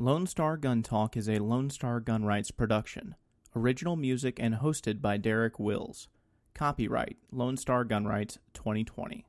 Lone Star Gun Talk is a Lone Star Gun Rights production. Original music and hosted by Derek Wills. Copyright Lone Star Gun Rights 2020.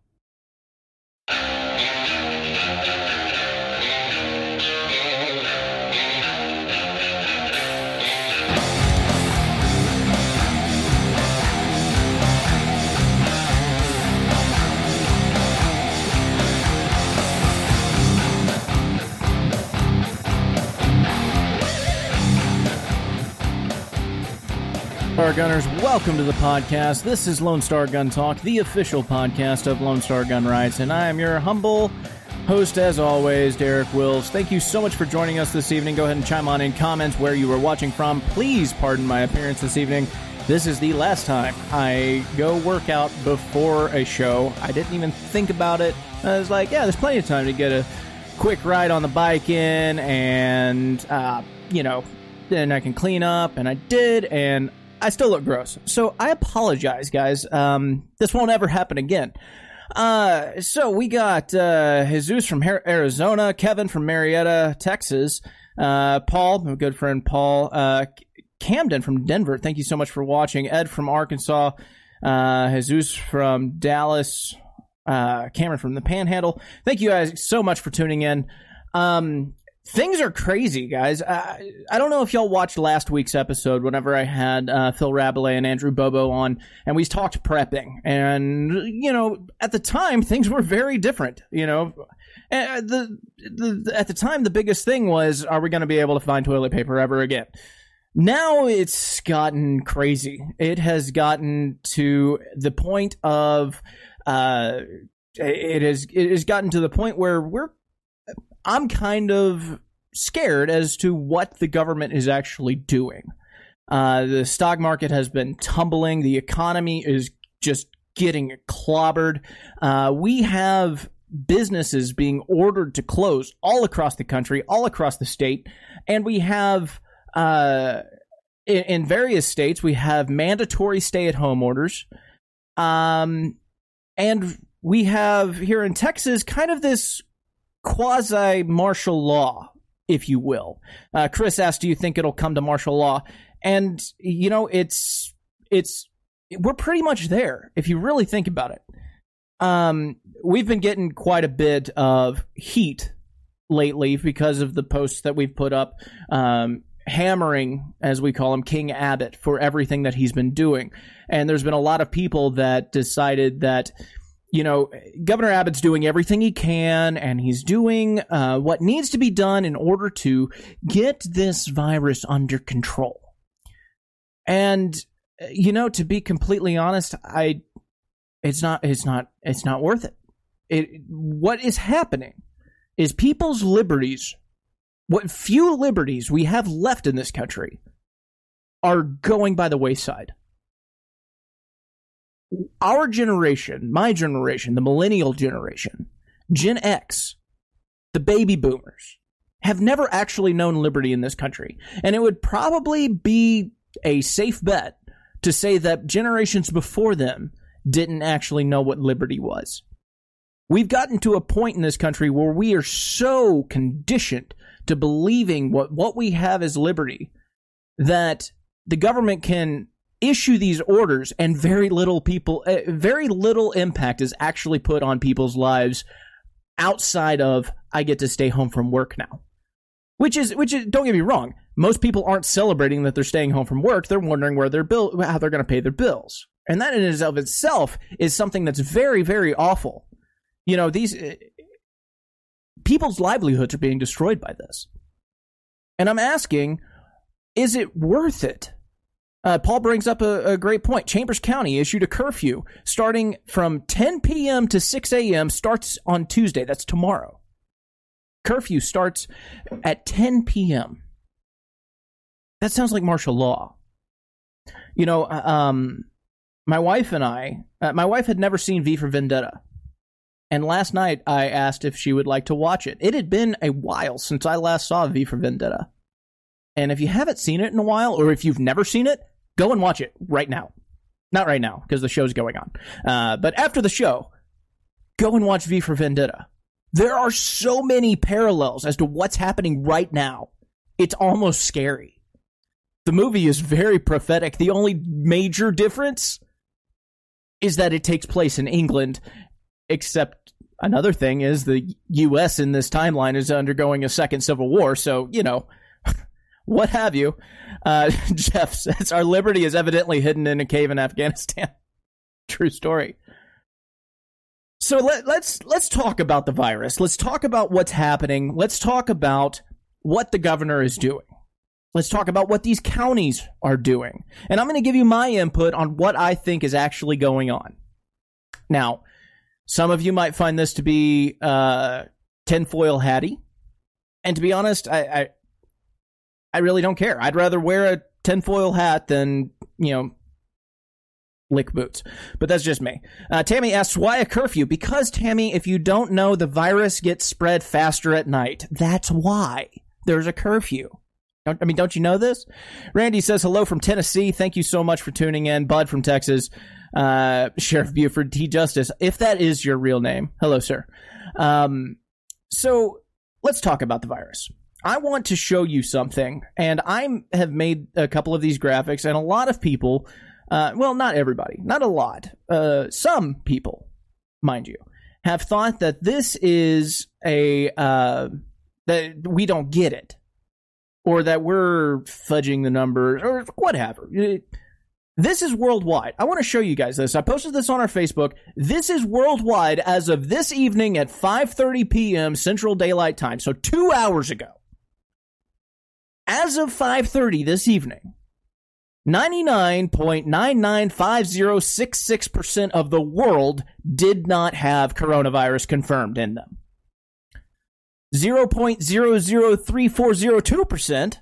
Star Gunners, welcome to the podcast. This is Lone Star Gun Talk, the official podcast of Lone Star Gun Rights, and I am your humble host, as always, Derek Wills. Thank you so much for joining us this evening. Go ahead and chime on in comments where you were watching from. Please pardon my appearance this evening. This is the last time I go work out before a show. I didn't even think about it. I was like, yeah, there's plenty of time to get a quick ride on the bike in, and, uh, you know, then I can clean up, and I did, and I still look gross. So I apologize, guys. Um, this won't ever happen again. Uh, so we got uh, Jesus from Arizona, Kevin from Marietta, Texas, uh, Paul, my good friend Paul, uh, Camden from Denver. Thank you so much for watching. Ed from Arkansas, uh, Jesus from Dallas, uh, Cameron from the Panhandle. Thank you guys so much for tuning in. Um, things are crazy, guys. I, I don't know if y'all watched last week's episode whenever I had uh, Phil Rabelais and Andrew Bobo on, and we talked prepping. And, you know, at the time, things were very different, you know. Uh, the, the, at the time, the biggest thing was, are we going to be able to find toilet paper ever again? Now it's gotten crazy. It has gotten to the point of, uh, it has it has gotten to the point where we're I'm kind of scared as to what the government is actually doing. Uh, the stock market has been tumbling. The economy is just getting clobbered. Uh, we have businesses being ordered to close all across the country, all across the state, and we have uh, in, in, various states we have mandatory stay-at-home orders, um, and we have here in Texas kind of this quasi martial law, if you will. Uh, Chris asked, "Do you think it'll come to martial law?" And you know, it's it's we're pretty much there if you really think about it. Um, we've been getting quite a bit of heat lately because of the posts that we've put up. Um, hammering, as we call him, King Abbott for everything that he's been doing. And there's been a lot of people that decided that you know, Governor Abbott's doing everything he can, and he's doing uh, what needs to be done in order to get this virus under control. And you know, to be completely honest, I it's not it's not it's not worth it. It what is happening is people's liberties, what few liberties we have left in this country, are going by the wayside our generation, my generation, the millennial generation, Gen X, the baby boomers, have never actually known liberty in this country. And it would probably be a safe bet to say that generations before them didn't actually know what liberty was. We've gotten to a point in this country where we are so conditioned to believing what, what we have is liberty that the government can issue these orders and very little people uh, very little impact is actually put on people's lives outside of I get to stay home from work now. Which is which is don't get me wrong, most people aren't celebrating that they're staying home from work. They're wondering where their bill how they're going to pay their bills. And that in and of itself is something that's very very awful. You know, these uh, people's livelihoods are being destroyed by this. And I'm asking, is it worth it? Uh, Paul brings up a, a, great point. Chambers County issued a curfew starting from 10 p.m. to 6 a.m. starts on Tuesday. That's tomorrow. Curfew starts at 10 p.m. That sounds like martial law. You know, uh, um, my wife and I, uh, my wife had never seen V for Vendetta. And last night I asked if she would like to watch it. It had been a while since I last saw V for Vendetta. And if you haven't seen it in a while, or if you've never seen it, Go and watch it right now. Not right now, because the show's going on. Uh, but after the show, go and watch V for Vendetta. There are so many parallels as to what's happening right now It's almost scary. The movie is very prophetic. The only major difference is that it takes place in England, except another thing is the U.S. in this timeline is undergoing a second civil war. So, you know, what have you. Uh, Jeff says our liberty is evidently hidden in a cave in Afghanistan. True story. So let, let's let's talk about the virus. Let's talk about what's happening. Let's talk about what the governor is doing. Let's talk about what these counties are doing. And I'm going to give you my input on what I think is actually going on. Now, some of you might find this to be uh, tinfoil hatty. And to be honest, I, I, I really don't care. I'd rather wear a tinfoil hat than, you know, lick boots. But that's just me. Uh, Tammy asks, why a curfew? Because, Tammy, if you don't know, the virus gets spread faster at night. That's why there's a curfew. I mean, don't you know this? Randy says hello from Tennessee. Thank you so much for tuning in. Bud from Texas. Uh, Sheriff Buford T. Justice, if that is your real name. Hello, sir. Um, so let's talk about the virus. I want to show you something, and I have made a couple of these graphics, and a lot of people, uh, well, not everybody, not a lot, uh, some people, mind you, have thought that this is a uh, that we don't get it or that we're fudging the numbers or whatever. This is worldwide. I want to show you guys this. I posted this on our Facebook. This is worldwide as of this evening at 5:30 p.m. Central Daylight Time. So 2 hours ago. As of 5:30 this evening, 99.995066% of the world did not have coronavirus confirmed in them. 0.003402%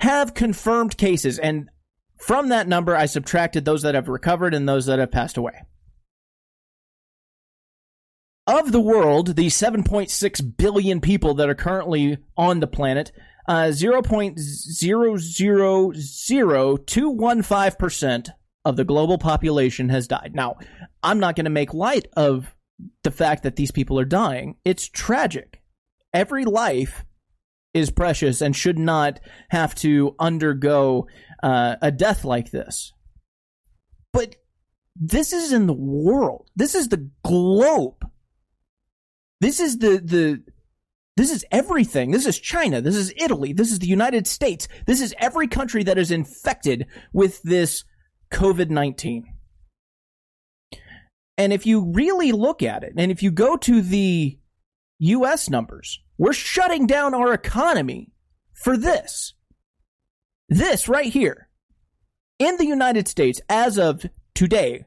have confirmed cases. And from that number, I subtracted those that have recovered and those that have passed away. Of the world, the 7.6 billion people that are currently on the planet, uh, 0.000215% of the global population has died. Now, I'm not going to make light of the fact that these people are dying. It's tragic every life is precious and should not have to undergo uh, a death like this. But this is in the world. This is the globe. This is the the this is everything. This is China. This is Italy. This is the United States. This is every country that is infected with this COVID 19. And if you really look at it, and if you go to the US numbers. We're shutting down our economy for this. This right here. In the United States, as of today,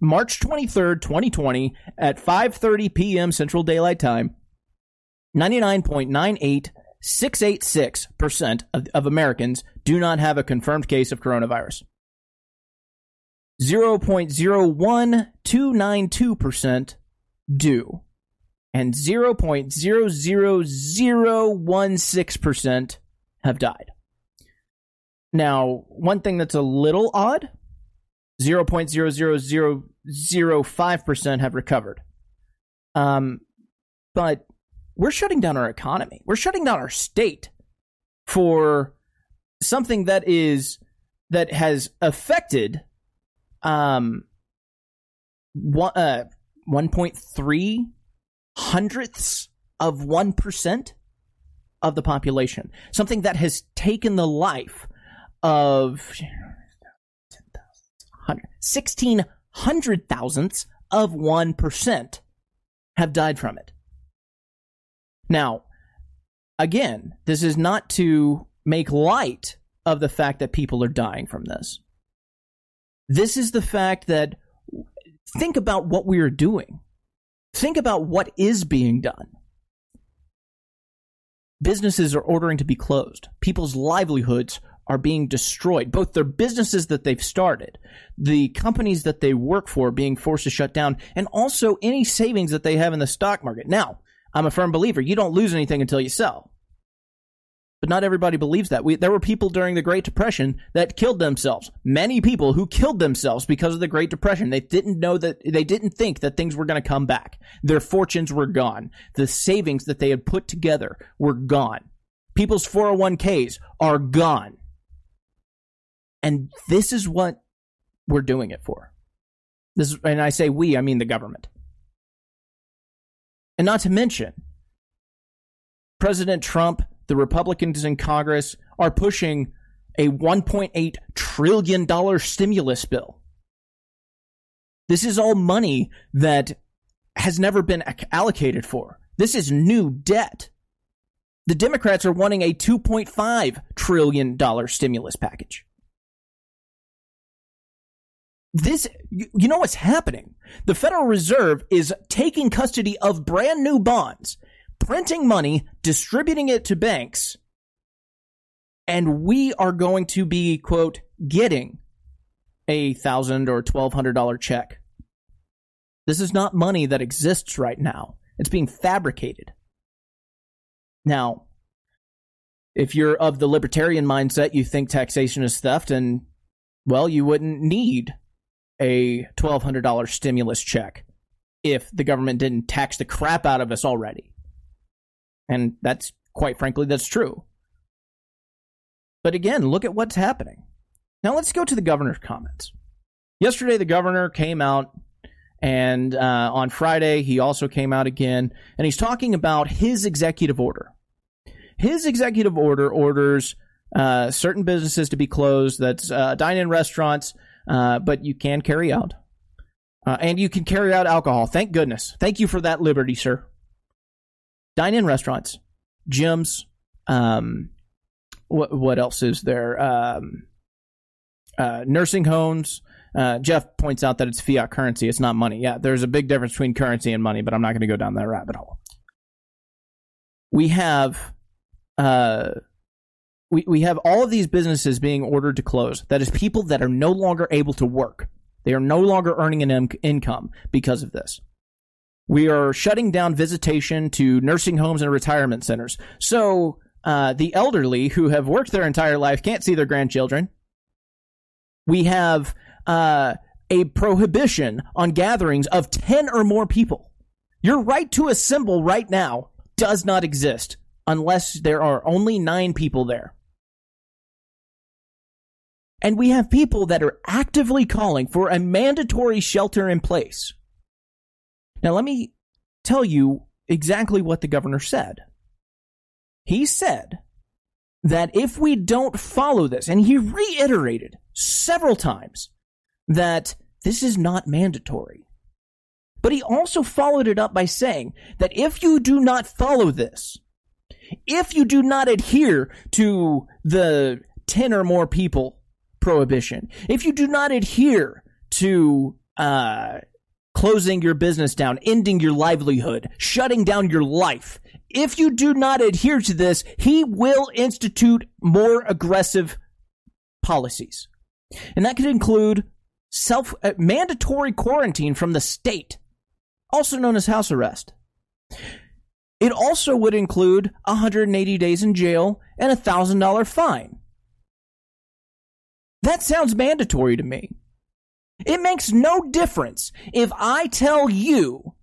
March 23rd, 2020, at 5:30 p.m. Central Daylight Time, 99.98686% of, of Americans do not have a confirmed case of coronavirus. 0.01292% do and 0.00016% have died. Now, one thing that's a little odd 0.00005% have recovered. Um, but we're shutting down our economy. We're shutting down our state for something that is that has affected um one, uh, 1.3 hundredths of 1% of the population. Something that has taken the life of 16 hundred thousandths of 1% have died from it. Now, again, this is not to make light of the fact that people are dying from this. This is the fact that think about what we are doing. Think about what is being done. Businesses are ordering to be closed. People's livelihoods are being destroyed. Both their businesses that they've started, the companies that they work for being forced to shut down, and also any savings that they have in the stock market. Now, I'm a firm believer you don't lose anything until you sell. But not everybody believes that. We, there were people during the Great Depression that killed themselves. Many people who killed themselves because of the Great Depression. They didn't know that, they didn't think that things were going to come back. Their fortunes were gone. The savings that they had put together were gone. People's 401ks are gone. And this is what we're doing it for. This and I say we, I mean the government. And not to mention, President Trump, the Republicans in Congress are pushing a $1.8 trillion stimulus bill. This is all money that has never been allocated for. This is new debt. The Democrats are wanting a $2.5 trillion stimulus package. This, you know what's happening? The Federal Reserve is taking custody of brand new bonds, printing money, distributing it to banks, and we are going to be, quote, getting a thousand or twelve hundred dollar check. This is not money that exists right now. It's being fabricated. Now, if you're of the libertarian mindset, you think taxation is theft, and well, you wouldn't need a $1,200 stimulus check if the government didn't tax the crap out of us already. And that's quite frankly, that's true. But again, look at what's happening. Now let's go to the governor's comments. Yesterday, the governor came out, and uh, on Friday, he also came out again, and he's talking about his executive order. His executive order orders uh, certain businesses to be closed. That's uh, dine-in restaurants, uh, but you can carry out. Uh, and you can carry out alcohol. Thank goodness. Thank you for that liberty, sir. Dine in restaurants, gyms. Um, what what else is there? Um, uh, nursing homes. Uh, Jeff points out that it's fiat currency. It's not money. Yeah, there's a big difference between currency and money, but I'm not going to go down that rabbit hole. We have uh, we, we have all of these businesses being ordered to close. That is people that are no longer able to work. They are no longer earning an in- income because of this. We are shutting down visitation to nursing homes and retirement centers. So uh, the elderly who have worked their entire life can't see their grandchildren. We have uh, a prohibition on gatherings of 10 or more people. Your right to assemble right now does not exist unless there are only nine people there. And we have people that are actively calling for a mandatory shelter in place. Now, let me tell you exactly what the governor said. He said that if we don't follow this, and he reiterated several times that this is not mandatory. But he also followed it up by saying that if you do not follow this, if you do not adhere to the 10 or more people prohibition, if you do not adhere to uh, closing your business down, ending your livelihood, shutting down your life, if you do not adhere to this, he will institute more aggressive policies. And that could include self uh, mandatory quarantine from the state, also known as house arrest. It also would include 180 days in jail and a $1,000 fine. That sounds mandatory to me. It makes no difference if I tell you,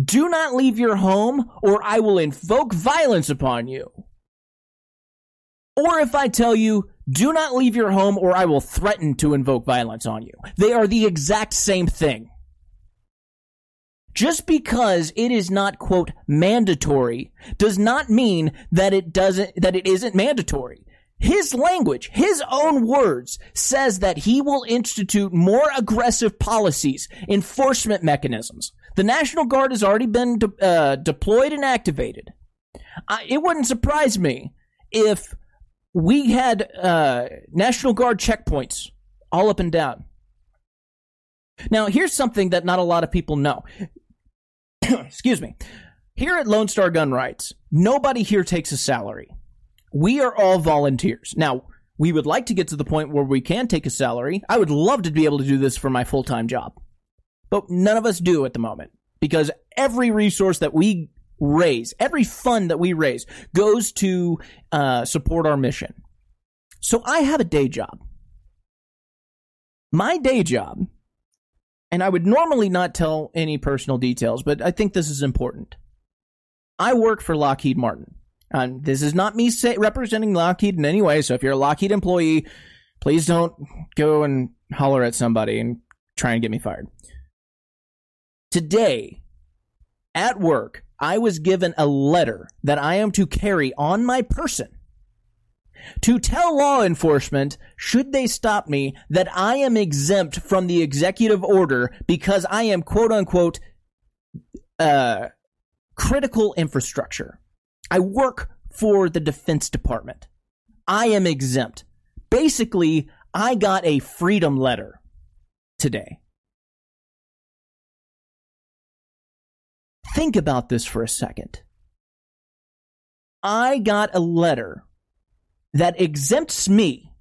do not leave your home or I will invoke violence upon you. Or if I tell you, do not leave your home or I will threaten to invoke violence on you. They are the exact same thing. Just because it is not, quote, mandatory does not mean that it doesn't, that it isn't mandatory. His language, his own words, says that he will institute more aggressive policies, enforcement mechanisms. The National Guard has already been de- uh, deployed and activated. it wouldn't surprise me if we had uh, National Guard checkpoints all up and down. Now, here's something that not a lot of people know. Excuse me. Here at Lone Star Gun Rights, nobody here takes a salary we are all volunteers. Now, we would like to get to the point where we can take a salary. I would love to be able to do this for my full time job. But none of us do at the moment because every resource that we raise, every fund that we raise goes to uh, support our mission. So I have a day job. My day job, and I would normally not tell any personal details, but I think this is important. I work for Lockheed Martin. Um, this is not me say, representing Lockheed in any way. So if you're a Lockheed employee, please don't go and holler at somebody and try and get me fired. Today, at work, I was given a letter that I am to carry on my person to tell law enforcement, should they stop me, that I am exempt from the executive order because I am quote unquote uh, critical infrastructure. I work for the Defense Department. I am exempt. Basically, I got a freedom letter today. Think about this for a second. I got a letter that exempts me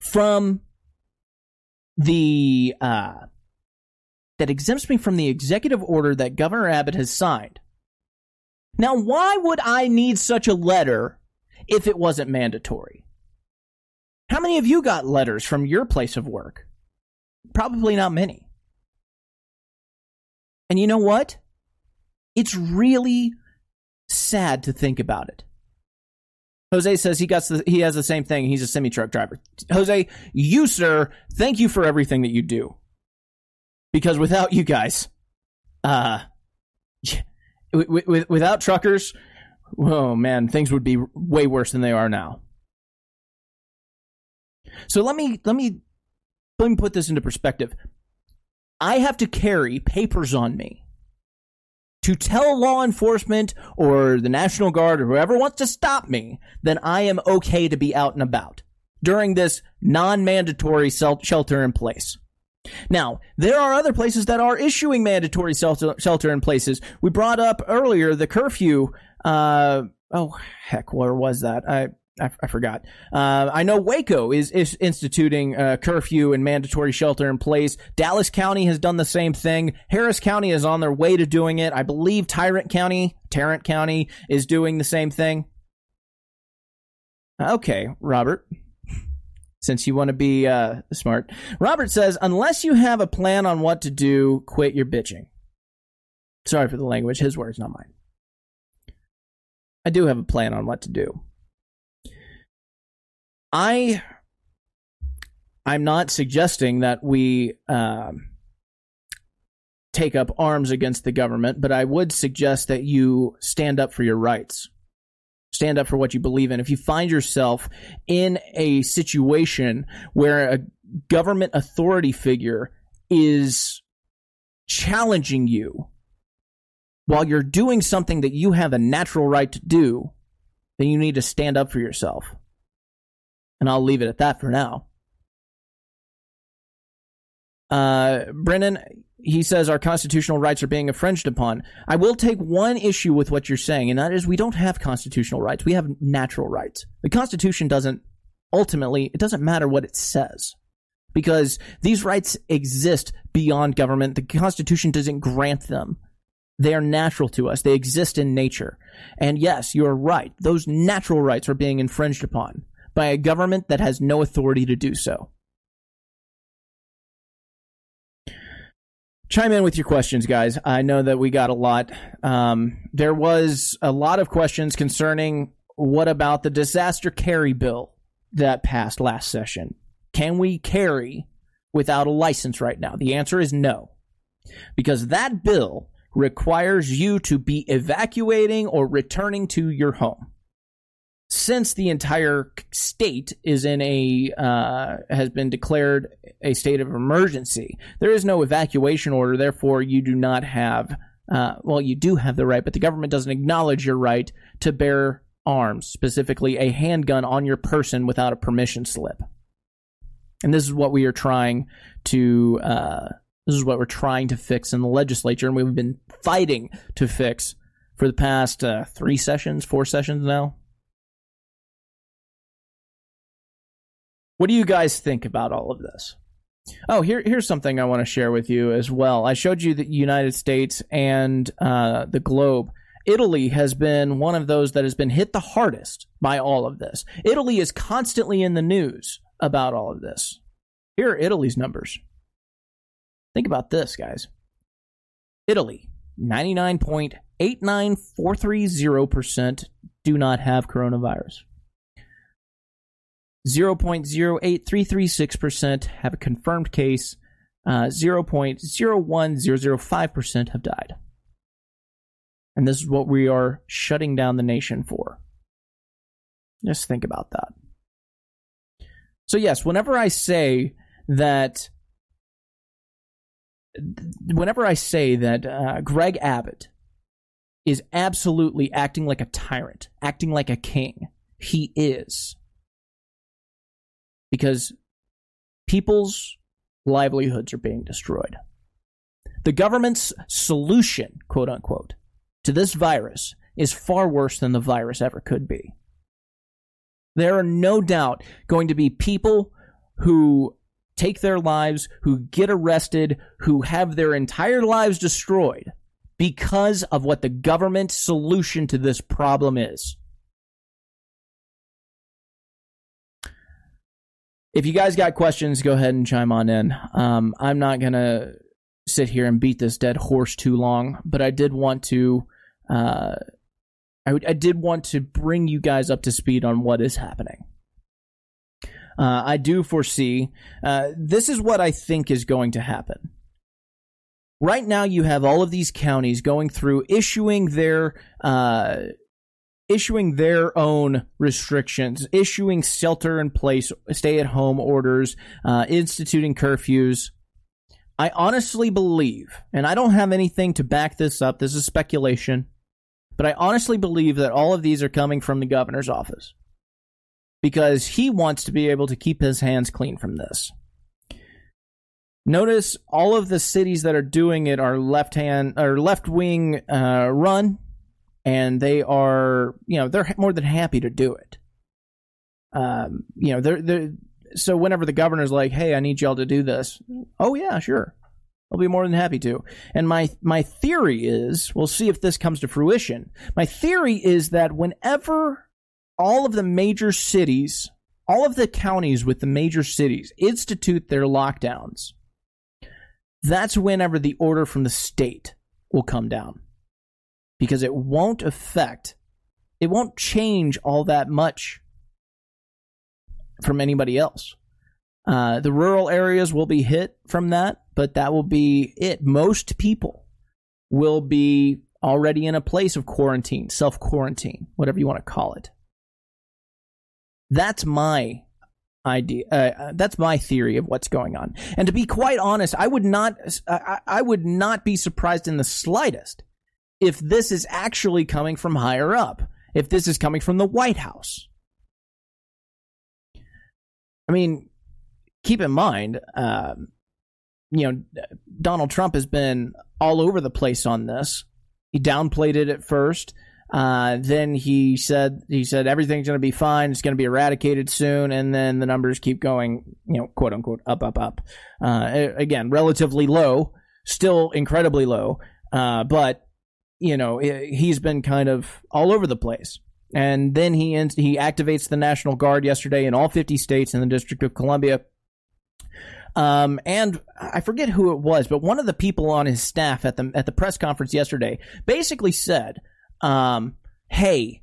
from the uh, that exempts me from the executive order that Governor Abbott has signed. Now, why would I need such a letter if it wasn't mandatory? How many of you got letters from your place of work? Probably not many. And you know what? It's really sad to think about it. Jose says he got the, he has the same thing. He's a semi truck driver. Jose, you sir, thank you for everything that you do. Because without you guys, uh, without truckers, oh man, things would be way worse than they are now. So let me let me let me put this into perspective. I have to carry papers on me to tell law enforcement or the National Guard or whoever wants to stop me, then I am okay to be out and about during this non mandatory shelter in place. Now, there are other places that are issuing mandatory shelter in places. We brought up earlier the curfew. Uh, oh, heck, where was that? I I, I forgot. Uh, I know Waco is, is instituting a curfew and mandatory shelter in place. Dallas County has done the same thing. Harris County is on their way to doing it. I believe Tyrant County, Tarrant County is doing the same thing. Okay, Robert. Since you want to be uh, smart, Robert says, unless you have a plan on what to do, quit your bitching. Sorry for the language. His words, not mine. I do have a plan on what to do. I I'm not suggesting that we um, take up arms against the government, but I would suggest that you stand up for your rights. Stand up for what you believe in. If you find yourself in a situation where a government authority figure is challenging you while you're doing something that you have a natural right to do, then you need to stand up for yourself. And I'll leave it at that for now. Uh, Brennan, he says our constitutional rights are being infringed upon. I will take one issue with what you're saying, and that is we don't have constitutional rights. We have natural rights. The Constitution doesn't, ultimately, it doesn't matter what it says. Because these rights exist beyond government. The Constitution doesn't grant them. They are natural to us. They exist in nature. And yes, you're right. Those natural rights are being infringed upon by a government that has no authority to do so. Chime in with your questions, guys. I know that we got a lot. Um, there was a lot of questions concerning what about the disaster carry bill that passed last session? Can we carry without a license right now? The answer is no. Because that bill requires you to be evacuating or returning to your home since the entire state is in a uh, has been declared a state of emergency, there is no evacuation order. Therefore, you do not have. Uh, well, you do have the right, but the government doesn't acknowledge your right to bear arms, specifically a handgun on your person without a permission slip. And this is what we are trying to. Uh, this is what we're trying to fix in the legislature, and we've been fighting to fix for the past uh, three sessions, four sessions now. What do you guys think about all of this? Oh, here, here's something I want to share with you as well. I showed you the United States and uh, the globe. Italy has been one of those that has been hit the hardest by all of this. Italy is constantly in the news about all of this. Here are Italy's numbers. Think about this, guys. Italy, 99.89430% do not have coronavirus. 0.08336% have a confirmed case. Uh, 0.01005% have died. And this is what we are shutting down the nation for. Just think about that. So, yes, whenever I say that, whenever I say that uh, Greg Abbott is absolutely acting like a tyrant, acting like a king, he is. Because people's livelihoods are being destroyed. The government's solution, quote unquote, to this virus is far worse than the virus ever could be. There are no doubt going to be people who take their lives, who get arrested, who have their entire lives destroyed because of what the government solution to this problem is. If you guys got questions, go ahead and chime on in. Um, I'm not going to sit here and beat this dead horse too long, but I did want to uh, did want to bring you guys up to speed on what is happening. Uh, I do foresee uh, this is what I think is going to happen. Right now, you have all of these counties going through issuing their uh, issuing their own restrictions, issuing shelter in place, stay at home orders, uh, instituting curfews. I honestly believe, and I don't have anything to back this up. This is speculation. But I honestly believe that all of these are coming from the governor's office because he wants to be able to keep his hands clean from this. Notice all of the cities that are doing it are left hand or left wing uh, run, and they are you know they're more than happy to do it. Um, you know they're they're so whenever the governor's like, "Hey, I need y'all to do this," oh yeah, sure. I'll be more than happy to. And my my theory is, we'll see if this comes to fruition. My theory is that whenever all of the major cities, all of the counties with the major cities institute their lockdowns, that's whenever the order from the state will come down. Because it won't affect, it won't change all that much from anybody else. Uh, the rural areas will be hit from that, but that will be it. Most people will be already in a place of quarantine, self quarantine, whatever you want to call it. That's my idea. Uh, uh, that's my theory of what's going on. And to be quite honest, I would not. I, I would not be surprised in the slightest if this is actually coming from higher up. If this is coming from the White House. I mean, keep in mind, um, you know, Donald Trump has been all over the place on this. He downplayed it at first. Uh, then he said he said everything's going to be fine. It's going to be eradicated soon, and then the numbers keep going, you know, quote unquote, up, up, up. Uh, again, relatively low, still incredibly low, uh, but you know he's been kind of all over the place. And then he he activates the National Guard yesterday in all 50 states in the District of Columbia um, and I forget who it was, but one of the people on his staff at the at the press conference yesterday basically said, um, "Hey,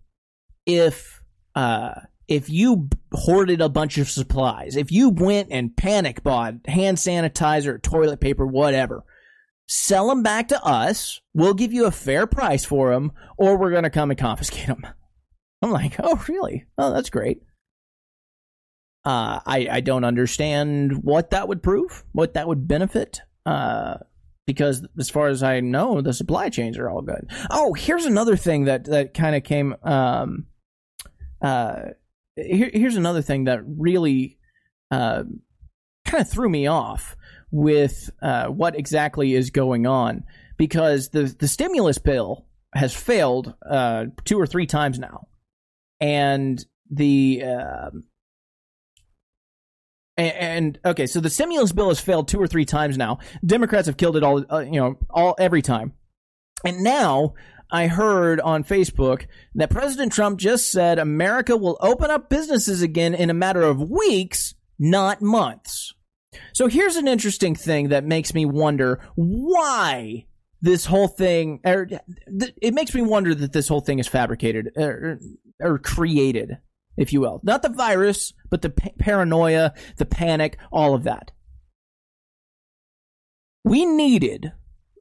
if uh, if you hoarded a bunch of supplies, if you went and panic bought hand sanitizer, toilet paper, whatever." Sell them back to us. We'll give you a fair price for them, or we're going to come and confiscate them. I'm like, oh, really? Oh, that's great. Uh, I, I don't understand what that would prove, what that would benefit. Uh, because as far as I know, the supply chains are all good. Oh, here's another thing that, that kind of came. Um, uh, here, here's another thing that really uh, kind of threw me off with uh, what exactly is going on because the the stimulus bill has failed uh, two or three times now, and the uh, and, and, okay, so the stimulus bill has failed two or three times now. Democrats have killed it all, uh, you know, all every time. And now I heard on Facebook that President Trump just said America will open up businesses again in a matter of weeks, not months. So here's an interesting thing that makes me wonder why this whole thing, er, it makes me wonder that this whole thing is fabricated. Er, or created, if you will. Not the virus, but the pa- paranoia, the panic, all of that. We needed,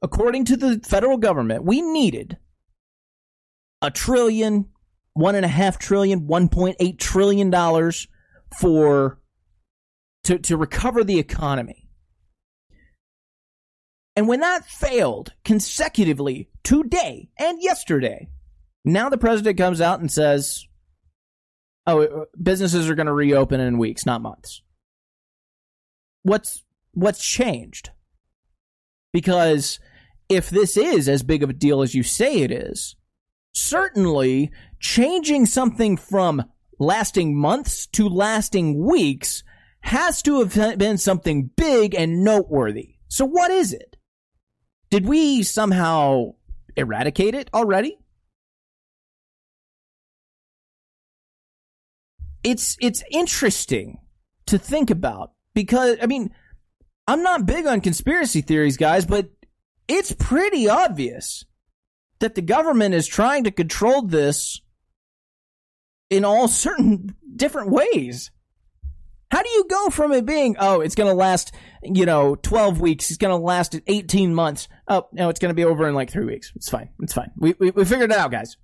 according to the federal government, we needed a trillion, one and a half trillion, 1.8 trillion dollars for to, to recover the economy. And when that failed consecutively today and yesterday, now the president comes out and says, "Oh, businesses are going to reopen in weeks, not months." What's what's changed? Because if this is as big of a deal as you say it is, certainly changing something from lasting months to lasting weeks has to have been something big and noteworthy. So what is it? Did we somehow eradicate it already? It's it's interesting to think about because I mean, I'm not big on conspiracy theories, guys, but it's pretty obvious that the government is trying to control this in all certain different ways. How do you go from it being, oh, it's going to last, you know, 12 weeks, it's going to last 18 months. Oh, no, it's going to be over in like three weeks. It's fine. It's fine. We, we, we figured it out, guys.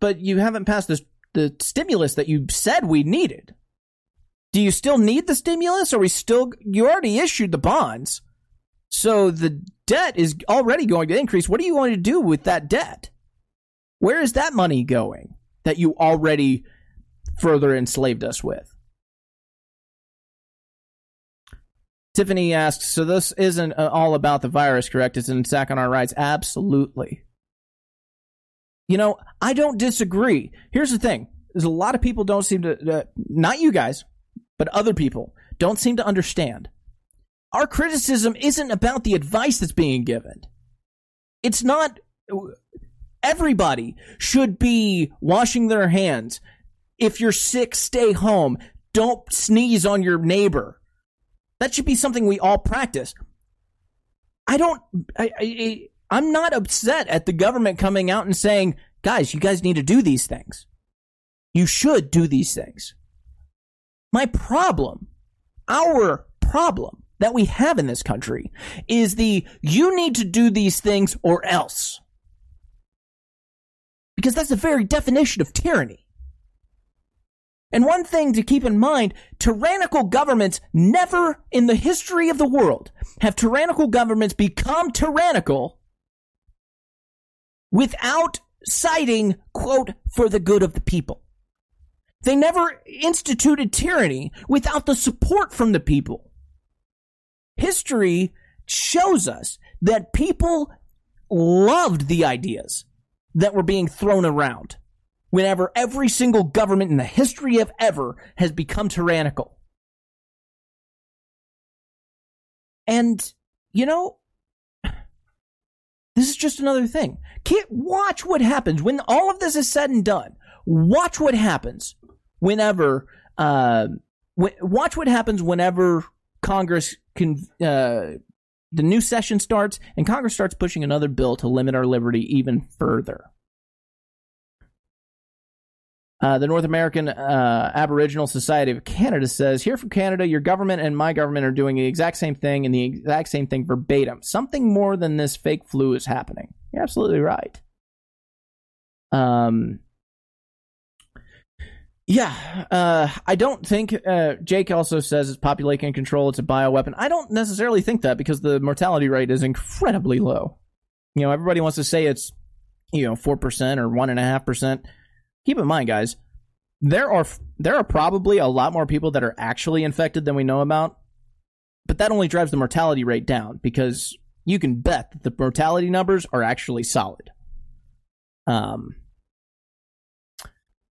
But you haven't passed this, the stimulus that you said we needed. Do you still need the stimulus? Or we still, you already issued the bonds. So the debt is already going to increase. What are you going to do with that debt? Where is that money going that you already further enslaved us with? Tiffany asks, so this isn't uh, all about the virus, correct? It's an attack on our rights. Absolutely. You know, I don't disagree. Here's the thing. There's a lot of people don't seem to, uh, not you guys, but other people don't seem to understand our criticism isn't about the advice that's being given. It's not. Everybody should be washing their hands. If you're sick, stay home. Don't sneeze on your neighbor. That should be something we all practice. I don't. I, I, I'm not upset at the government coming out and saying, guys, you guys need to do these things. You should do these things. My problem, our problem, that we have in this country is the you need to do these things or else. Because that's the very definition of tyranny. And one thing to keep in mind, tyrannical governments never in the history of the world have tyrannical governments become tyrannical without citing, quote, for the good of the people. They never instituted tyranny without the support from the people history shows us that people loved the ideas that were being thrown around whenever every single government in the history of ever has become tyrannical. And, you know, this is just another thing. Can't watch what happens when all of this is said and done. Watch what happens whenever, uh, watch what happens whenever Congress can, uh, the new session starts and Congress starts pushing another bill to limit our liberty even further. Uh, the North American uh, Aboriginal Society of Canada says, Here from Canada, your government and my government are doing the exact same thing and the exact same thing verbatim. Something more than this fake flu is happening. You're absolutely right. Um, yeah, uh, I don't think. Uh, Jake also says it's population control, it's a bioweapon. I don't necessarily think that because the mortality rate is incredibly low. You know, everybody wants to say it's, you know, 4% or 1.5% Keep in mind, guys, there are there are probably a lot more people that are actually infected than we know about, but that only drives the mortality rate down because you can bet that the mortality numbers are actually solid. Um,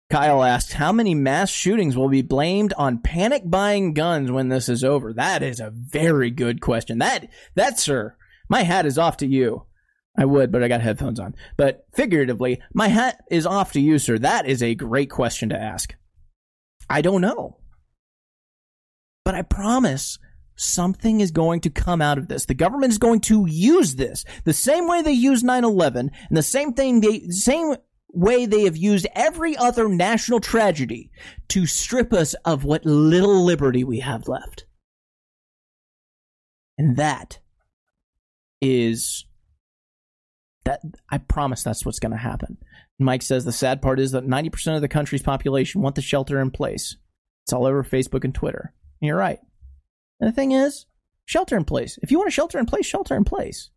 Kyle asked, How many mass shootings will be blamed on panic buying guns when this is over? That is a very good question. That, that, sir, my hat is off to you. I would, but I got headphones on. But figuratively, my hat is off to you, sir. That is a great question to ask. I don't know. But I promise something is going to come out of this. The government is going to use this the same way they used 9/11 and the same thing they same way they have used every other national tragedy to strip us of what little liberty we have left. And that is that I promise that's what's going to happen. Mike says the sad part is that 90% of the country's population want the shelter in place. It's all over Facebook and Twitter. And you're right. And the thing is, shelter in place. If you want a shelter in place, shelter in place.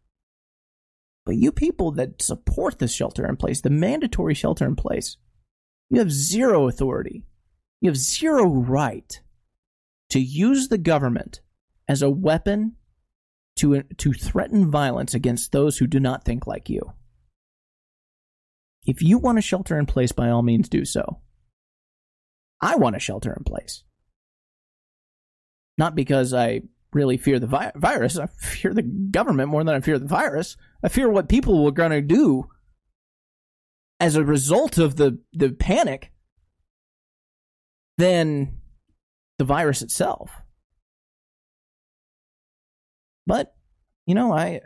But you people that support the shelter in place, the mandatory shelter in place, you have zero authority. You have zero right to use the government as a weapon to, to threaten violence against those who do not think like you. If you want a shelter in place, by all means do so. I want a shelter in place. Not because I really fear the vi- virus. I fear the government more than I fear the virus. I fear what people are going to do as a result of the, the panic than the virus itself. But, you know, I.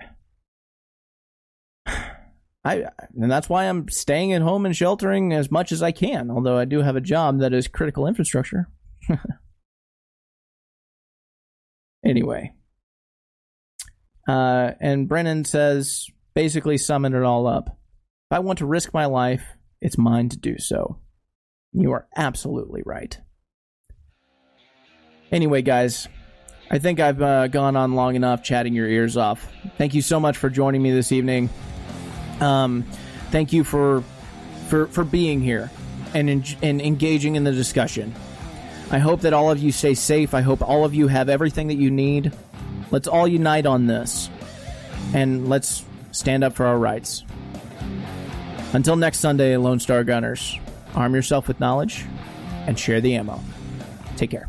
I and that's why I'm staying at home and sheltering as much as I can, although I do have a job that is critical infrastructure. Anyway. Uh, and Brennan says, basically summing it all up. If I want to risk my life, it's mine to do so. You are absolutely right. Anyway, guys, I think I've uh, gone on long enough chatting your ears off. Thank you so much for joining me this evening. Um, thank you for for for being here and en- and engaging in the discussion. I hope that all of you stay safe. I hope all of you have everything that you need. Let's all unite on this. And let's stand up for our rights. Until next Sunday, Lone Star Gunners, arm yourself with knowledge and share the ammo. Take care.